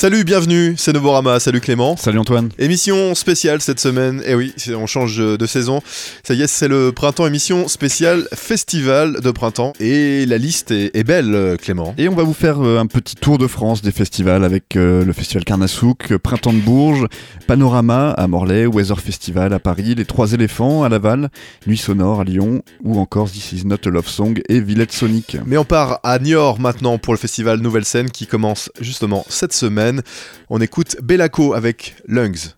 Salut, bienvenue, c'est Novorama, salut Clément. Salut Antoine. Émission spéciale cette semaine, et eh oui, on change de saison. Ça y est, c'est le printemps, émission spéciale festival de printemps. Et la liste est, belle, Clément. Et on va vous faire euh, un petit tour de France des festivals avec euh, le festival Carnasouk, Printemps de Bourges, Panorama à Morlaix, Weather Festival à Paris, Les Trois éléphants à Laval, Nuit sonore à Lyon, ou encore This is not a love song et Villette Sonic. Mais on part à Niort maintenant pour le festival Nouvelle Scène qui commence justement cette semaine. On écoute Bellaco avec Lungs.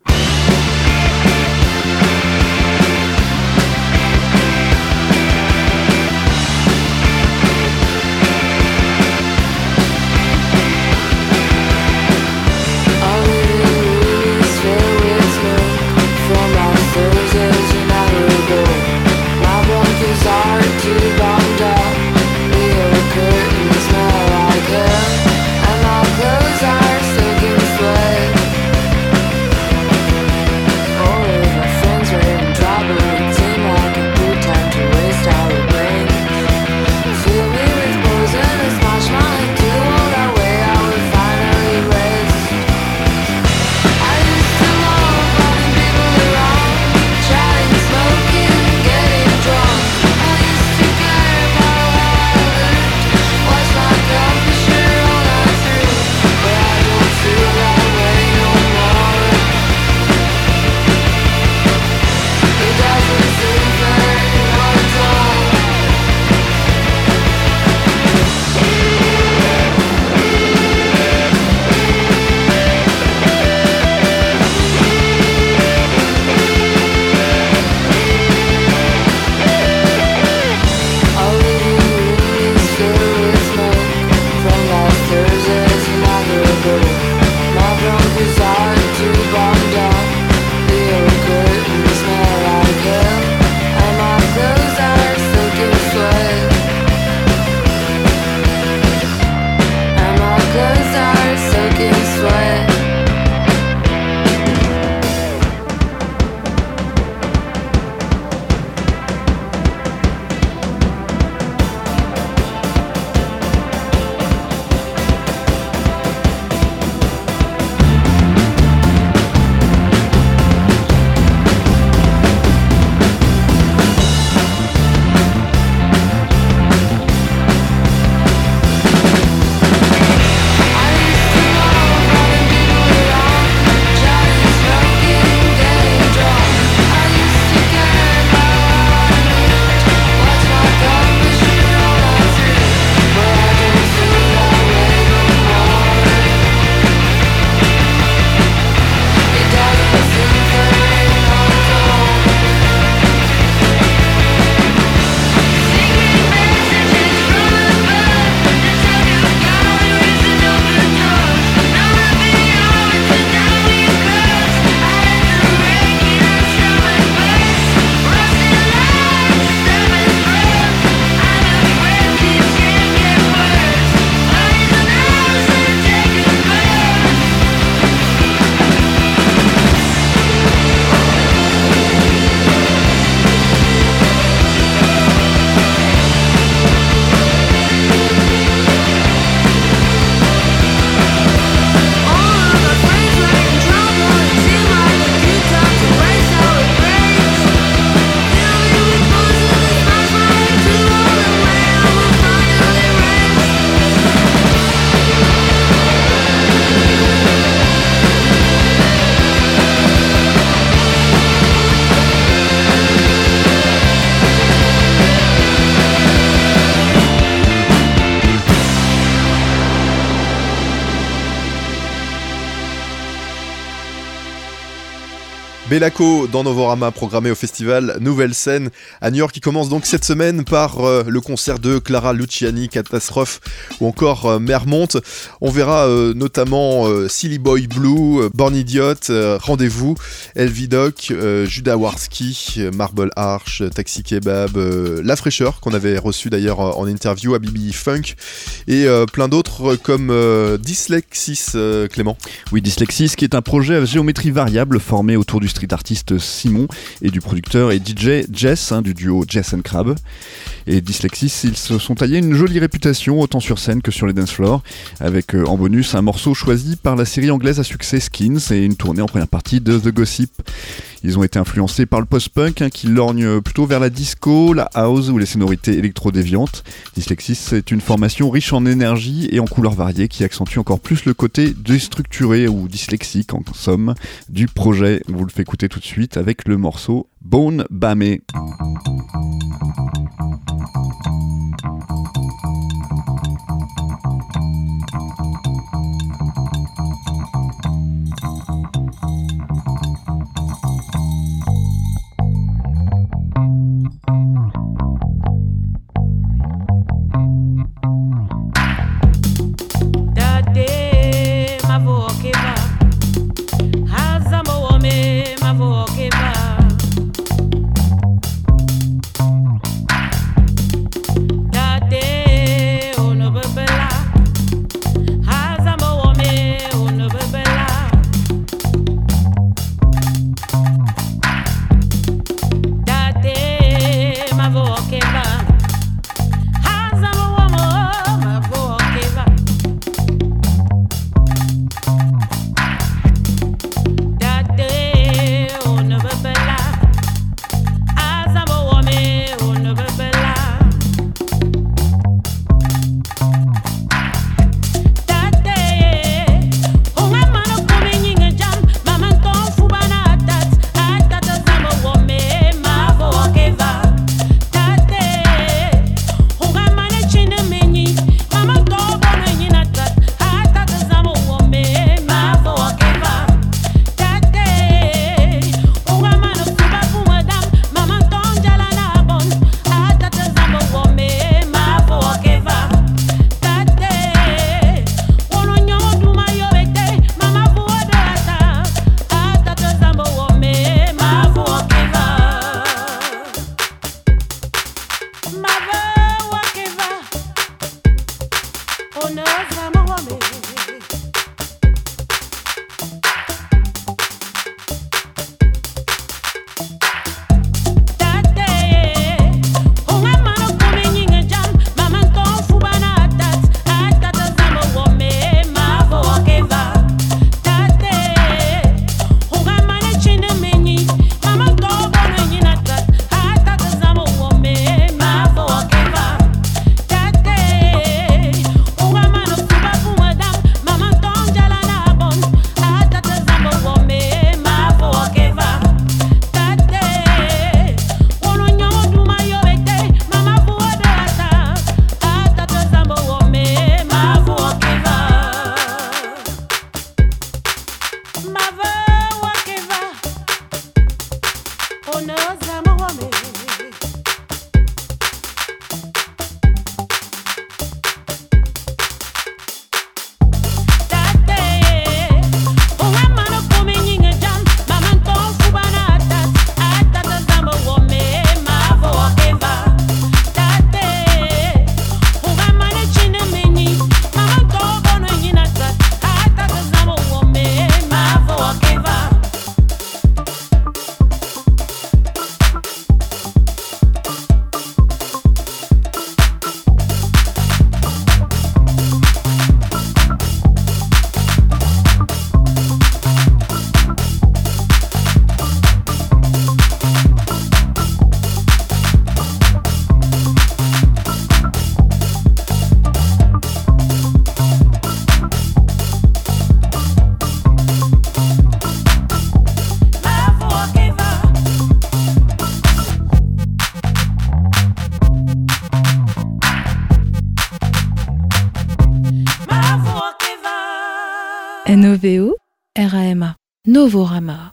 Belaco dans Novorama, programmé au festival Nouvelle Scène à New York, qui commence donc cette semaine par euh, le concert de Clara Luciani, Catastrophe ou encore euh, Mermont. On verra euh, notamment Silly Boy Blue, Born Idiot, Rendez-vous, Elvidoc, Judah Warski, Marble Arch, Taxi Kebab, La Fraîcheur, qu'on avait reçu d'ailleurs en interview à Bibi Funk, et plein d'autres comme Dyslexis, Clément. Oui, Dyslexis, qui est un projet à géométrie variable formé autour du street artist Simon et du producteur et DJ Jess hein, du duo Jess and Crab. Et Dyslexis, ils se sont taillés une jolie réputation autant sur scène que sur les dance floors, avec en bonus un morceau choisi par la série anglaise à succès Skins et une tournée en première partie de The Gossip. Ils ont été influencés par le post-punk hein, qui lorgne plutôt vers la disco, la house ou les sonorités électro-déviantes. Dyslexis, c'est une formation riche en énergie et en couleurs variées qui accentue encore plus le côté déstructuré ou dyslexique en somme du projet. Vous le fait écouter tout de suite avec le morceau Bone Bamé. Novorama.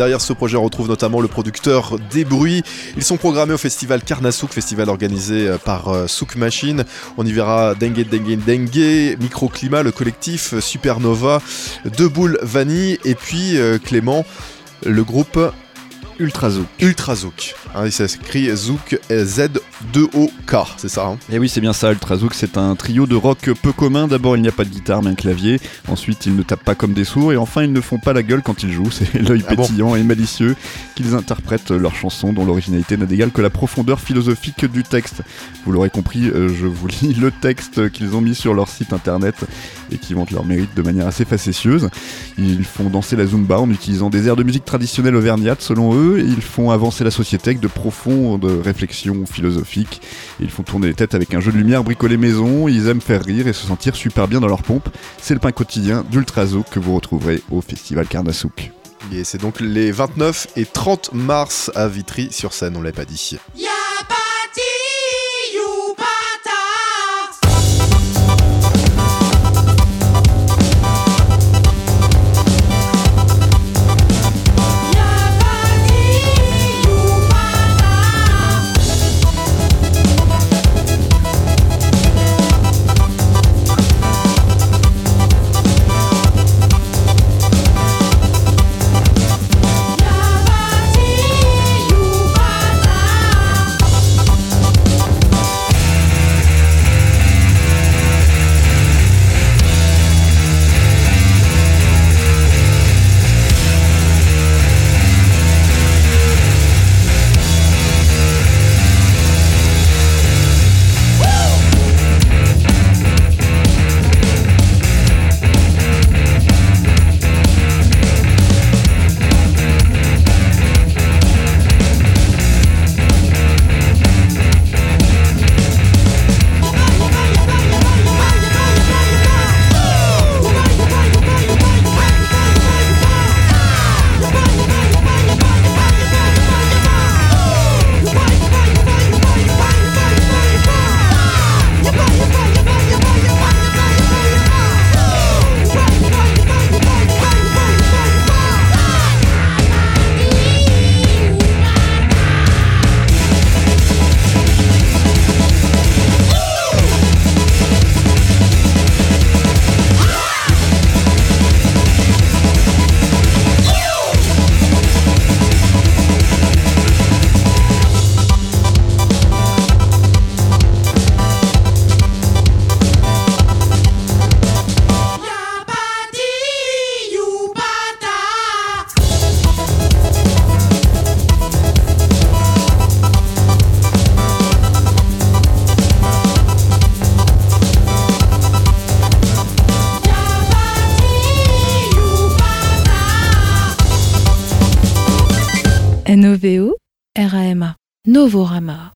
Derrière ce projet, on retrouve notamment le producteur des bruits. Ils sont programmés au festival Karnasouk, festival organisé euh, par euh, Souk Machine. On y verra Dengue Dengue Dengue, Microclimat, le collectif Supernova, Deux Boules Vanille et puis euh, Clément, le groupe Ultrazouk. Ultrazouk. Hein, il s'écrit Zouk Z2OK, c'est ça hein? Et eh oui, c'est bien ça, Ultrazouk, c'est un trio de rock peu commun. D'abord, il n'y a pas de guitare, mais un clavier. Ensuite, ils ne tapent pas comme des sourds. Et enfin, ils ne font pas la gueule quand ils jouent. C'est l'œil ah pétillant et malicieux qu'ils interprètent leurs chansons dont l'originalité n'a d'égal que la profondeur philosophique du texte. Vous l'aurez compris, euh, je vous lis le texte qu'ils ont mis sur leur site internet et qui vante leur mérite de manière assez facétieuse. Ils font danser la Zumba en utilisant des airs de musique traditionnelle auvergnate selon eux. Ils font avancer la société de profondes réflexions philosophiques. Ils font tourner les têtes avec un jeu de lumière bricolé maison. Ils aiment faire rire et se sentir super bien dans leur pompe. C'est le pain quotidien d'Ultrazo que vous retrouverez au Festival Carnasouk. Et c'est donc les 29 et 30 mars à Vitry sur scène, on l'a pas dit. Novorama.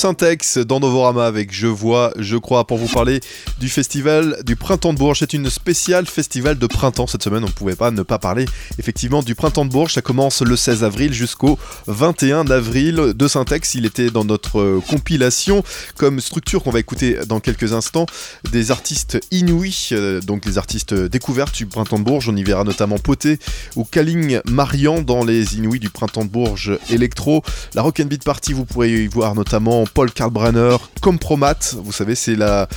Syntex dans Novorama avec Je vois, je crois, pour vous parler du festival du Printemps de Bourges. C'est une spéciale festival de printemps cette semaine. On ne pouvait pas ne pas parler effectivement du Printemps de Bourges. Ça commence le 16 avril jusqu'au 21 avril de Syntex. Il était dans notre euh, compilation comme structure qu'on va écouter dans quelques instants. Des artistes inouïs, euh, donc les artistes découvertes du Printemps de Bourges. On y verra notamment Poté ou Kaling Marian dans les inouïs du Printemps de Bourges électro. La Rock Beat Party, vous pourrez y voir notamment Paul Kalkbrenner, Compromat, vous savez, c'est la,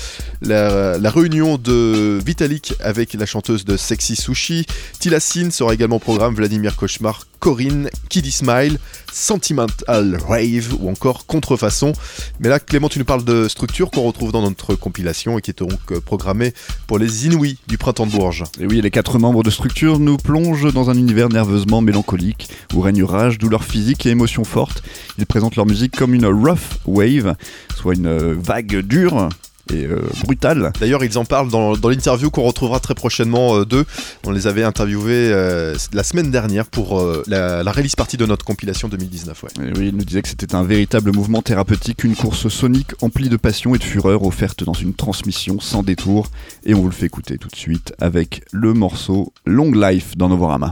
la, réunion de Vitalik avec la chanteuse de Sexy Sushi. Tilassine sera également programme, Vladimir Cauchemar, Corinne, Kiddy Smile, Sentimental Rave ou encore Contrefaçon. Mais là, Clément, tu nous parles de structure qu'on retrouve dans notre compilation et qui est donc euh, programmée pour les Inouïs du Printemps de Bourges. Et oui, les quatre membres de structure nous plongent dans un univers nerveusement mélancolique où règne rage, douleur physique et émotions fortes. Ils présentent leur musique comme une rough wave, soit une euh, vague dure et euh, brutal. D'ailleurs, ils en parlent dans, l'interview qu'on retrouvera très prochainement euh, d'eux. On les avait interviewés euh, la semaine dernière pour la, release partie de notre compilation 2019. oui, ils nous disaient que c'était un véritable mouvement thérapeutique, une course sonique emplie de passion et de fureur offerte dans une transmission sans détour. Et on vous le fait écouter tout de suite avec le morceau Long Life dans Novorama.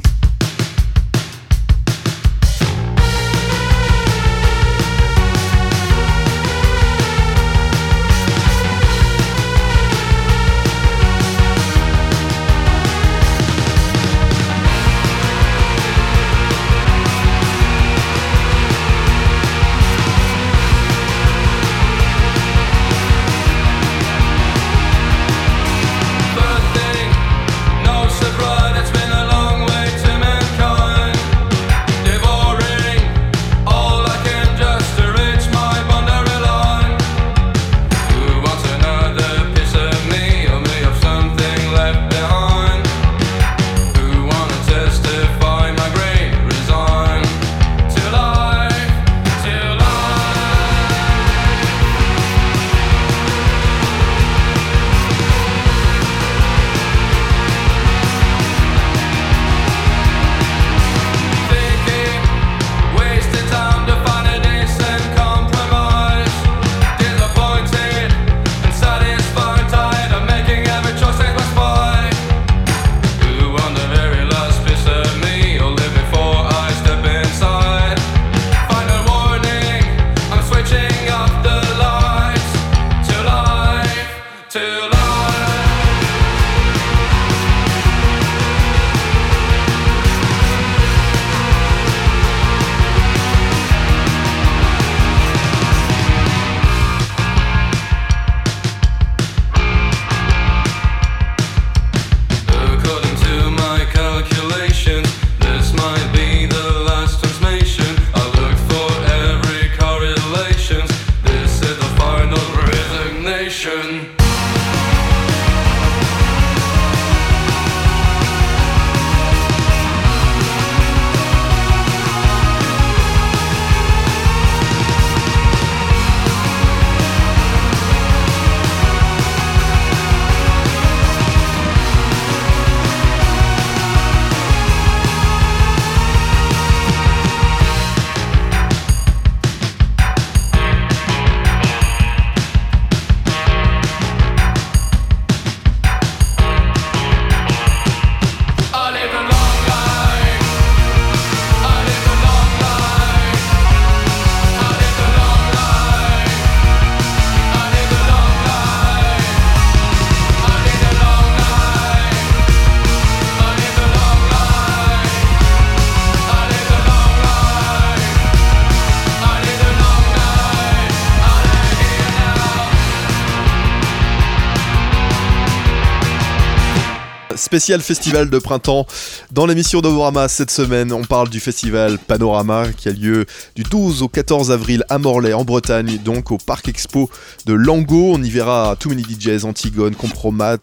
Spécial festival de printemps. Dans l'émission Novorama cette semaine, on parle du festival Panorama qui a lieu du 12 au 14 avril à Morlaix en Bretagne, donc au Parc Expo de Lango. On y verra Too Many DJs, Antigone, Compromat,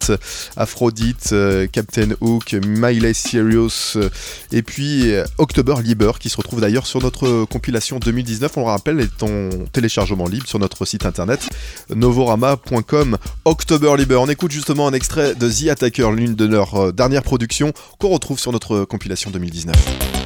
Aphrodite, euh, Captain Hook, Miley Serious euh, et puis euh, October Liber qui se retrouve d'ailleurs sur notre compilation 2019. On le rappelle, est en téléchargement libre sur notre site internet novorama.com. October Liber. On écoute justement un extrait de The Attacker, l'une de leurs dernières productions qu'on retrouve sur notre compilation 2019.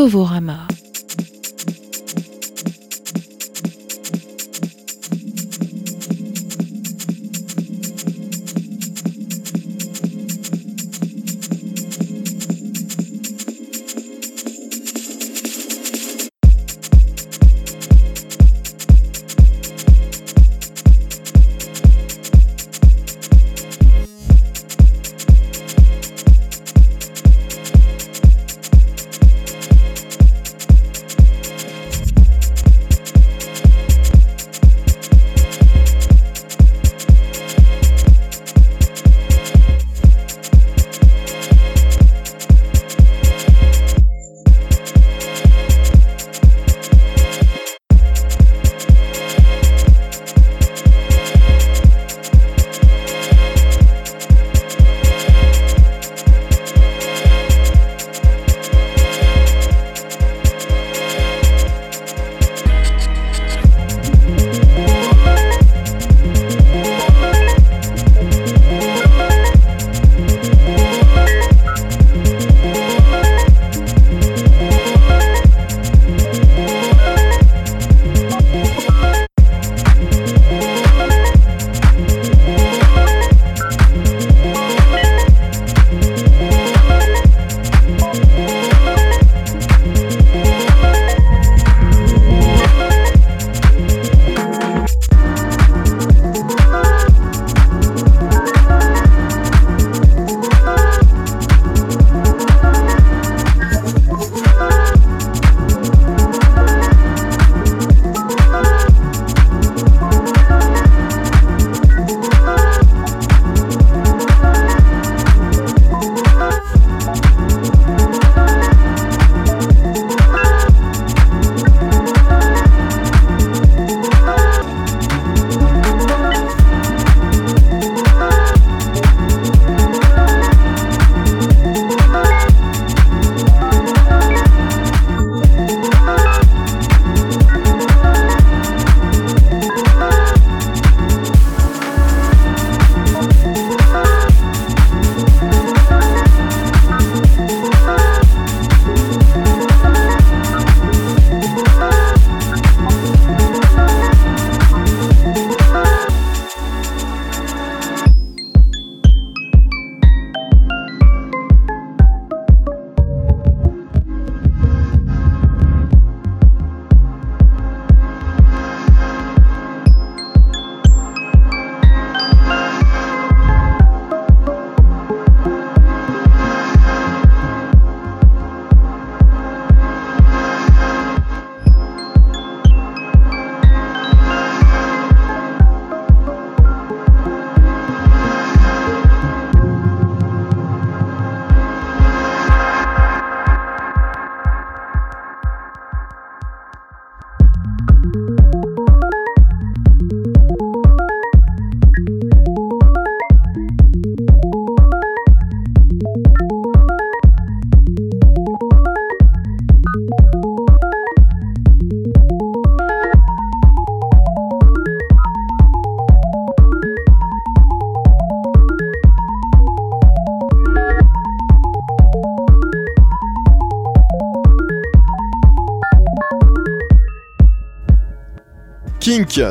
Novorama.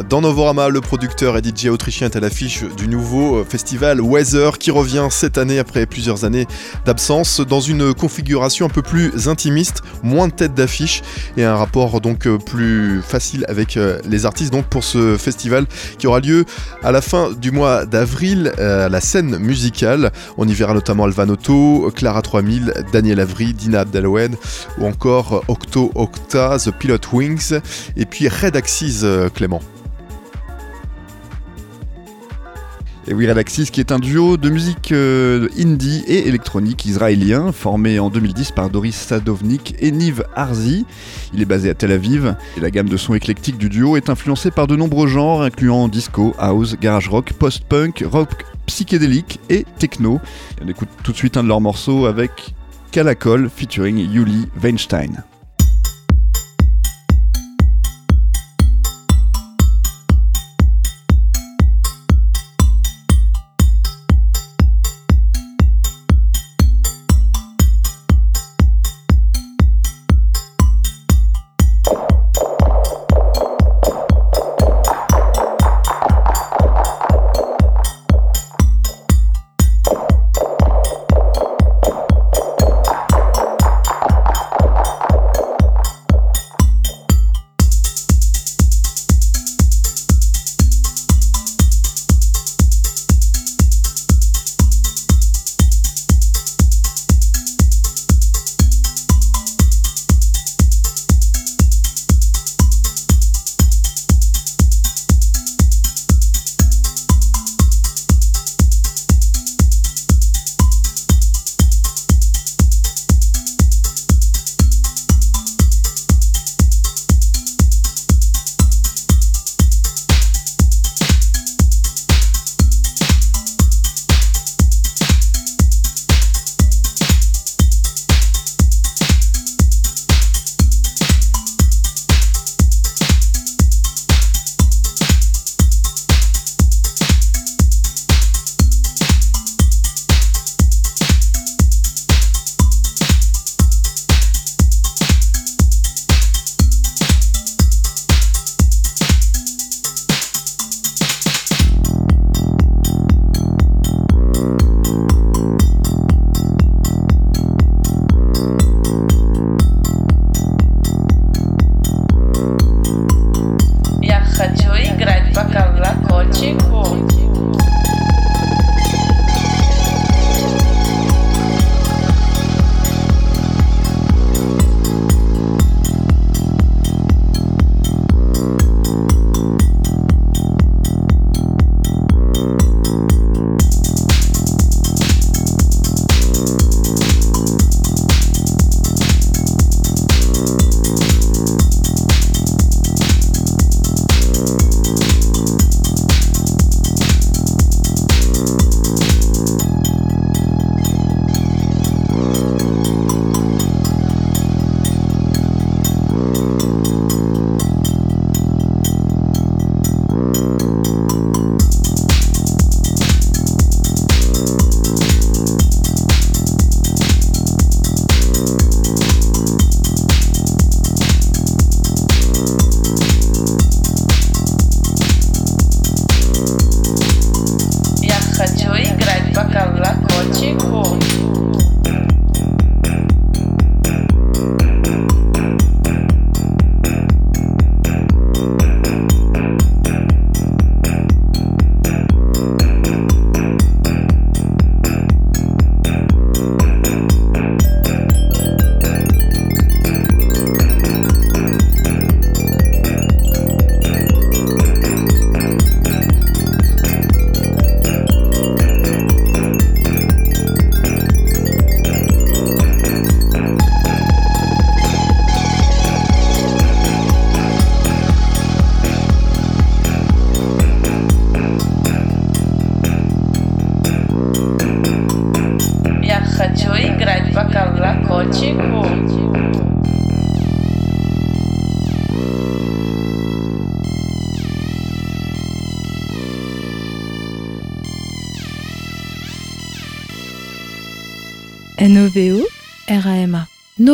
Dans Novorama, le producteur et DJ autrichien est à l'affiche du nouveau euh, festival Weather qui revient cette année après plusieurs années d'absence dans une configuration un peu plus intimiste, moins de têtes d'affiche et un rapport donc euh, plus facile avec euh, les artistes donc pour ce festival qui aura lieu à la fin du mois d'avril à la scène musicale. On y verra notamment Alvanoto, Clara 3000, Daniel Avry, Dina Abdelwed ou encore Octo Octa, The Pilot Wings et puis Red Axis Clément. Et oui, qui est un duo de musique euh, indie et électronique israélien, formé en 2010 par Doris Sadovnik et Niv Arzi. Il est basé à Tel Aviv, et la gamme de sons éclectiques du duo est influencée par de nombreux genres, incluant disco, house, garage rock, post-punk, rock psychédélique et techno. on écoute tout de suite un de leurs morceaux avec Kalakol featuring Yuli Weinstein.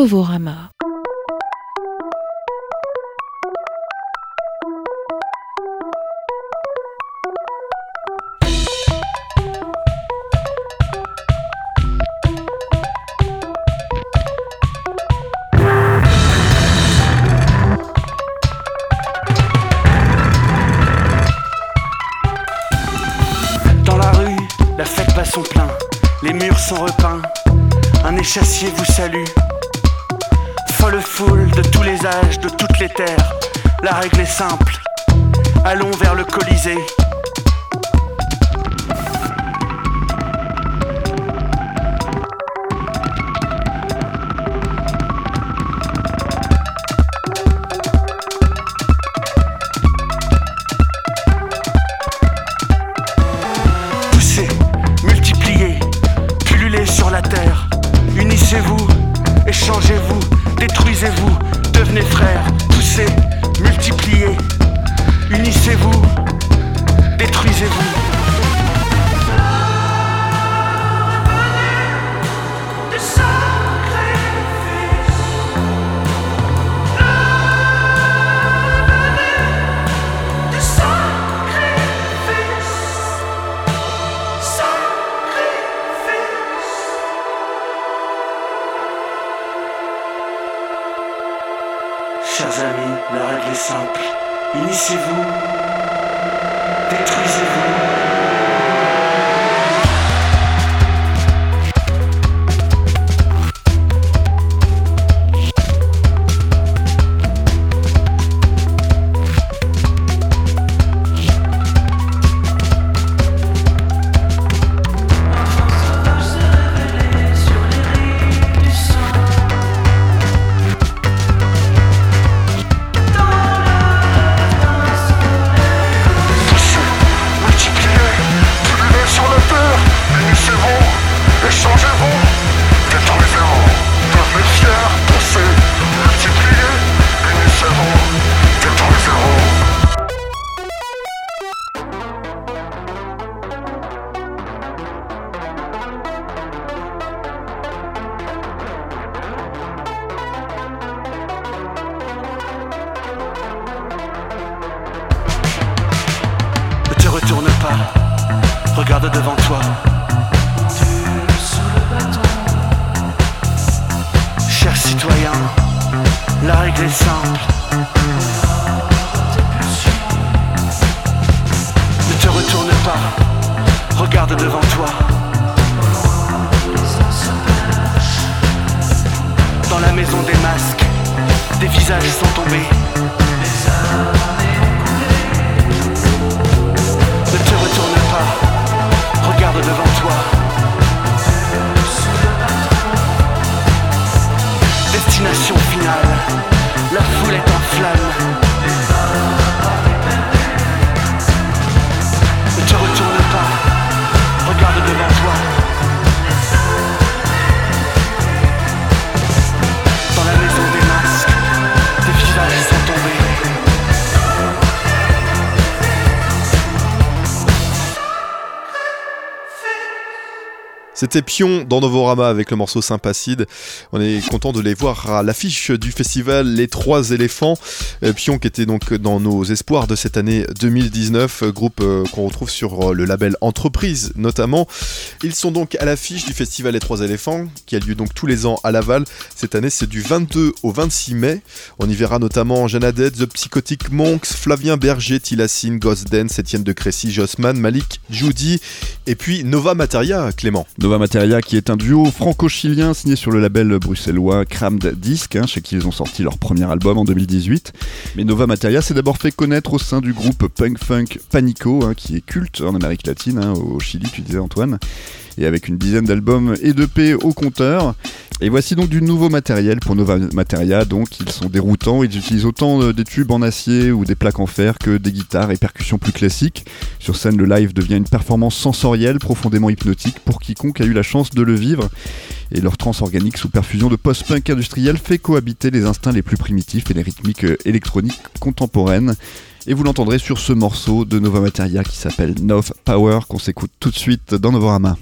Novorama. Détruisez-vous. Des masques, des visages sont tombés. Ne te retourne pas, regarde devant toi. Destination finale, la foule est en flamme. C'était Pion dans Novorama avec le morceau Sympacide. On est content de les voir à l'affiche du festival Les Trois Éléphants. Euh, Pion qui était donc dans nos espoirs de cette année 2019, euh, groupe euh, qu'on retrouve sur le label Entreprise notamment. Ils sont donc à l'affiche du festival Les Trois Éléphants qui a lieu donc tous les ans à Laval. Cette année c'est du 22 au 26 mai. On y verra notamment Haddad, The Psychotic Monks, Flavien Berger, Tilassine, Ghost Dance, Etienne de Crécy, Jossman, Malik, Judy et puis Nova Materia, Clément. Nova Materia qui est un duo franco-chilien signé sur le label bruxellois Crammed Disc, hein, chez qui ils ont sorti leur premier album en 2018. Mais Nova Materia s'est d'abord fait connaître au sein du groupe punk funk Panico, hein, qui est culte en Amérique latine, hein, au Chili, tu disais Antoine, et avec une dizaine d'albums et d'EP au compteur. Et voici donc du nouveau matériel pour Nova Materia, donc ils sont déroutants, ils utilisent autant euh, des tubes en acier ou des plaques en fer que des guitares et percussions plus classiques. Sur scène, le live devient une performance sensorielle profondément hypnotique pour quiconque a eu la chance de le vivre. Et leur trance organique sous perfusion de post-punk industriel fait cohabiter les instincts les plus primitifs et les rythmiques euh, électroniques contemporaines. Et vous l'entendrez sur ce morceau de Nova Materia qui s'appelle Nov Power qu'on s'écoute tout de suite dans Novorama.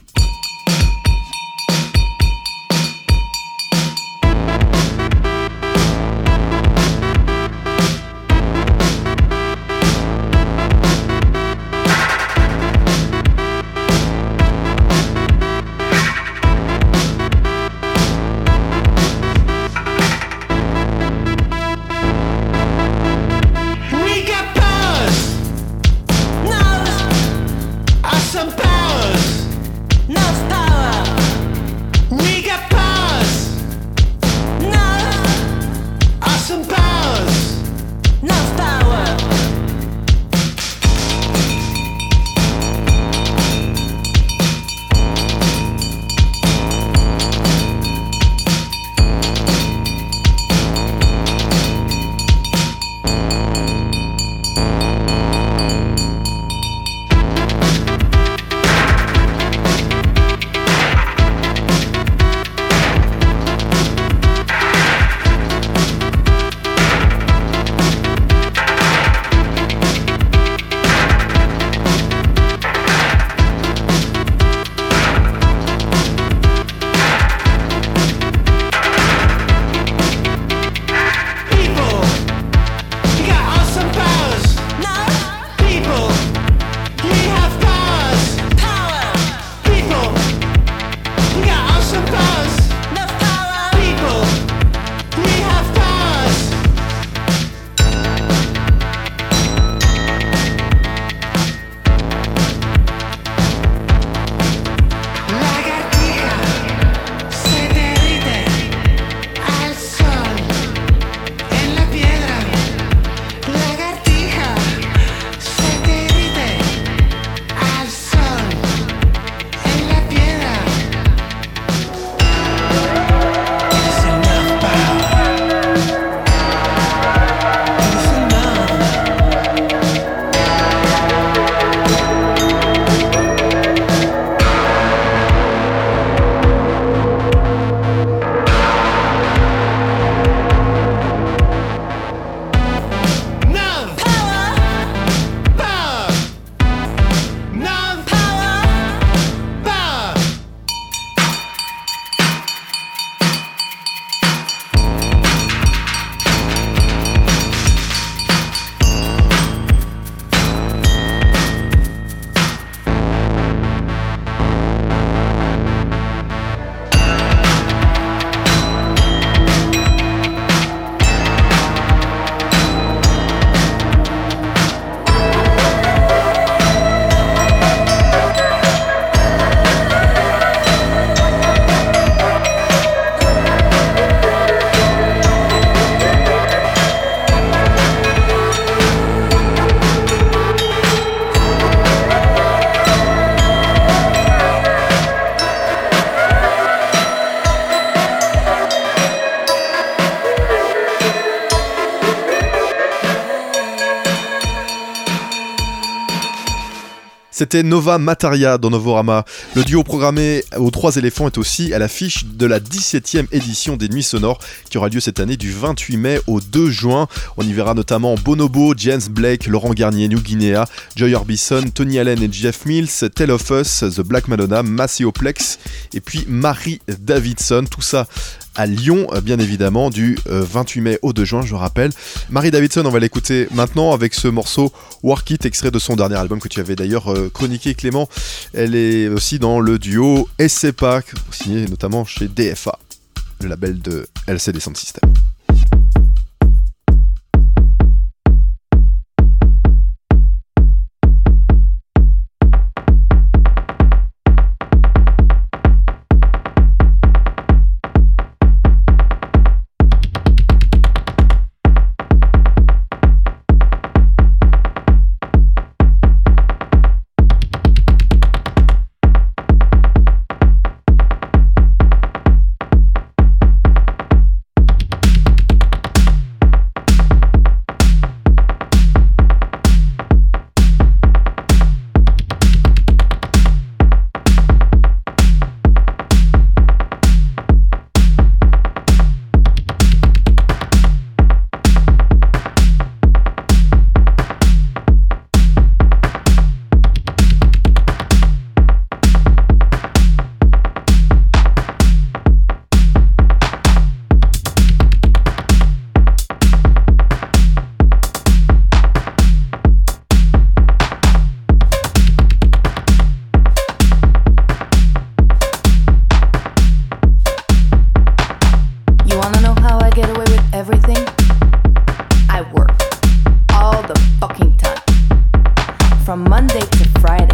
C'était Nova Mataria dans Novorama. Le duo programmé aux trois éléphants est aussi à l'affiche de la 17e édition des Nuits Sonores qui aura lieu cette année du 28 mai au 2 juin. On y verra notamment Bonobo, James Blake, Laurent Garnier, New Guinea, Joy Orbison, Tony Allen et Jeff Mills, Tell of Us, The Black Madonna, Maceo Plex et puis Marie Davidson. Tout ça à Lyon, euh, bien évidemment, du 28 euh, mai au 2 juin, je rappelle. Marie Davidson, on va l'écouter maintenant avec ce morceau Work It, extrait de son dernier album que tu avais d'ailleurs euh, chroniqué, Clément. Elle est aussi dans le duo SCPA, signé notamment chez DFA, le label de LCD Sound System. from Monday to Friday.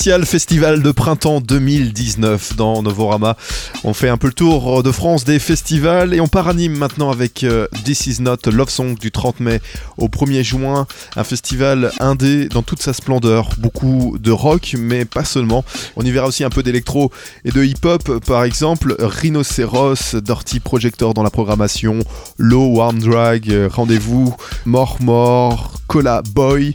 Festival de printemps 2019 dans Novorama. On fait un peu le tour de France des festivals et on part maintenant avec euh, This Is Not Love Song du 30 mai au 1er juin. Un festival indé dans toute sa splendeur. Beaucoup de rock, mais pas seulement. On y verra aussi un peu d'électro et de hip-hop, par exemple. Rhinocéros, Dirty Projector dans la programmation, Low Warm Drag, Rendez-vous, More More, Cola Boy.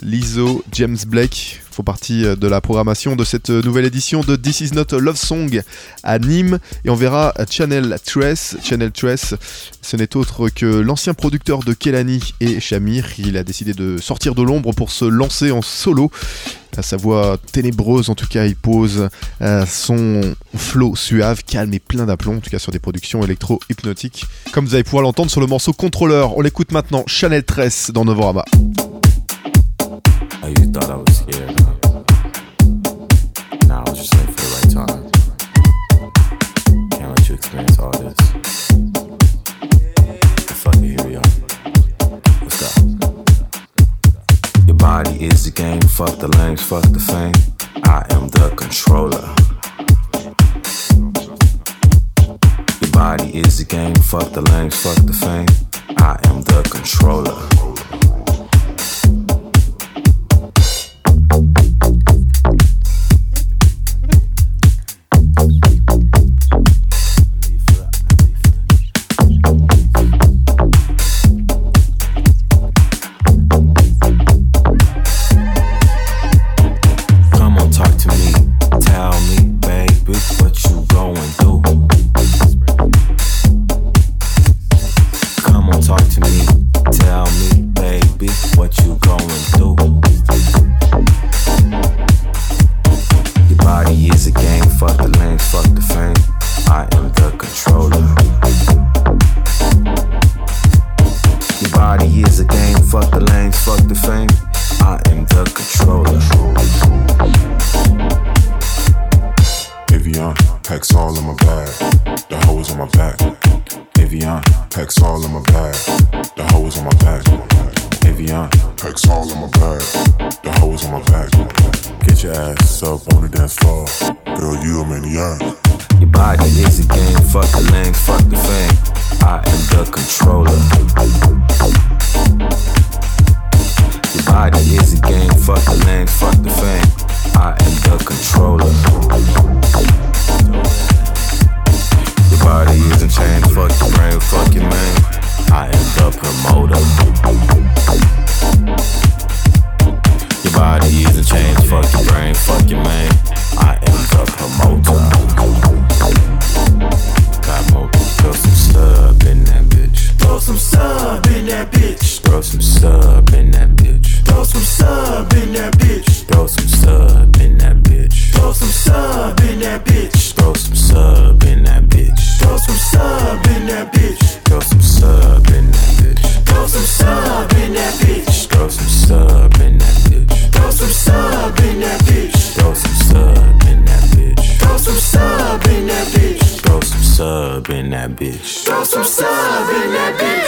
Lizo, James Blake font partie euh, de la programmation de cette euh, nouvelle édition de This Is Not a Love Song à Nîmes. Et on verra Channel Tress. Channel Tress, ce n'est autre que l'ancien producteur de Kelani et Shamir. Il a décidé de sortir de l'ombre pour se lancer en solo. Sa voix ténébreuse, en tout cas, il pose euh, son flow suave, calme et plein d'aplomb, en tout cas sur des productions électro-hypnotiques. Comme vous allez pouvoir l'entendre sur le morceau Contrôleur, on l'écoute maintenant, Chanel Tress dans Novorama. Oh, you thought I was scared? Nah, I was just late for the right time. Can't let you experience all this. But fuck it, here we are. Let's go. Your body is the game, fuck the lanes, fuck the fame. I am the controller. Your body is the game, fuck the lanes, fuck the fame. I am the controller. Body is a game, fuck the lane, fuck the fame. I am the controller. Your body is a game, fuck the lane, fuck the fame. I am the controller. Your body is in chains, fuck your brain, fuck your man. I am the promoter. Your body is in chains, fuck your brain, fuck your man. I am the promoter. Some sub in that bitch. Throw some sub in that bitch. Throw some sub in that bitch. Throw some sub in that bitch. Throw some sub in that bitch. Throw some sub in that bitch. Throw some sub in that bitch. Throw some sub in that bitch. Throw some sub in that bitch. Throw some sub in that bitch. Throw some sub in that bitch. Throw some sub in that bitch. Throw some sub in that bitch. Throw some sub in that bitch. Throw some sub Baby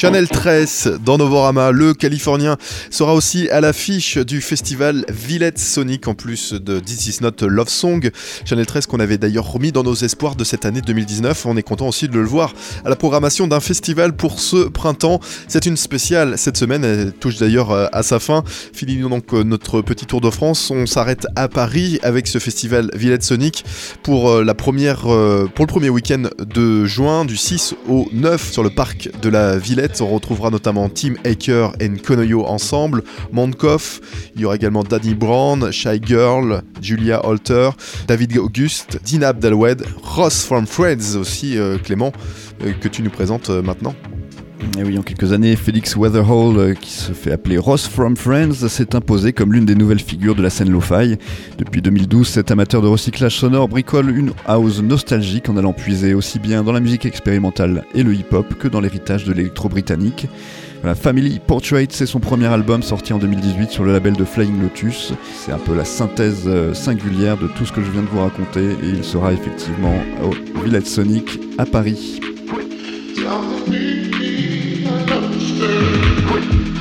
Chanel Tress dans Novorama, le Californien, sera aussi à l'affiche du festival Villette Sonic en plus de This Is Not Love Song. Chanel Tress qu'on avait d'ailleurs remis dans nos espoirs de cette année 2019. On est content aussi de le voir à la programmation d'un festival pour ce printemps. C'est une spéciale cette semaine, elle touche d'ailleurs euh, à sa fin. Finissons donc euh, notre petit tour de France. On s'arrête à Paris avec ce festival Villette Sonic pour euh, le premier week-end de juin, du 6 au 9 sur le parc de la Villette. On retrouvera notamment Tim Aker et Konoyo ensemble, Mondkoff, il y aura également Danny Brown, Shy Girl, Julia Holter, David Auguste, Dinab Dalwed, Ross from Friends aussi, euh, Clément, euh, que tu nous présentes euh, maintenant. Et oui, en quelques années, Felix Weatherhall, euh, qui se fait appeler Ross from Friends, s'est imposé comme l'une des nouvelles figures de la scène lo-fi. Depuis 2012, cet amateur de recyclage sonore bricole une house nostalgique en allant puiser aussi bien dans la musique expérimentale et le hip-hop que dans l'héritage de l'électro-britannique. Voilà, Family Portrait, c'est son premier album sorti en 2018 sur le label de Flying Lotus. C'est un peu la synthèse euh, singulière de tout ce que je viens de vous raconter et il sera effectivement au Village Sonic à Paris. do. Quit.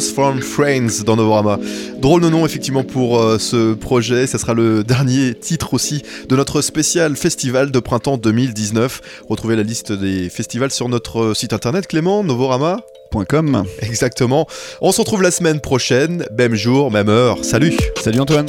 From Friends dans Novorama. Drôle de nom effectivement pour euh, ce projet, ça sera le dernier titre aussi de notre spécial festival de printemps 2019. Retrouvez la liste des festivals sur notre site internet Clément, Novorama Exactement. On se retrouve la semaine prochaine, même jour, même heure. Salut Salut Antoine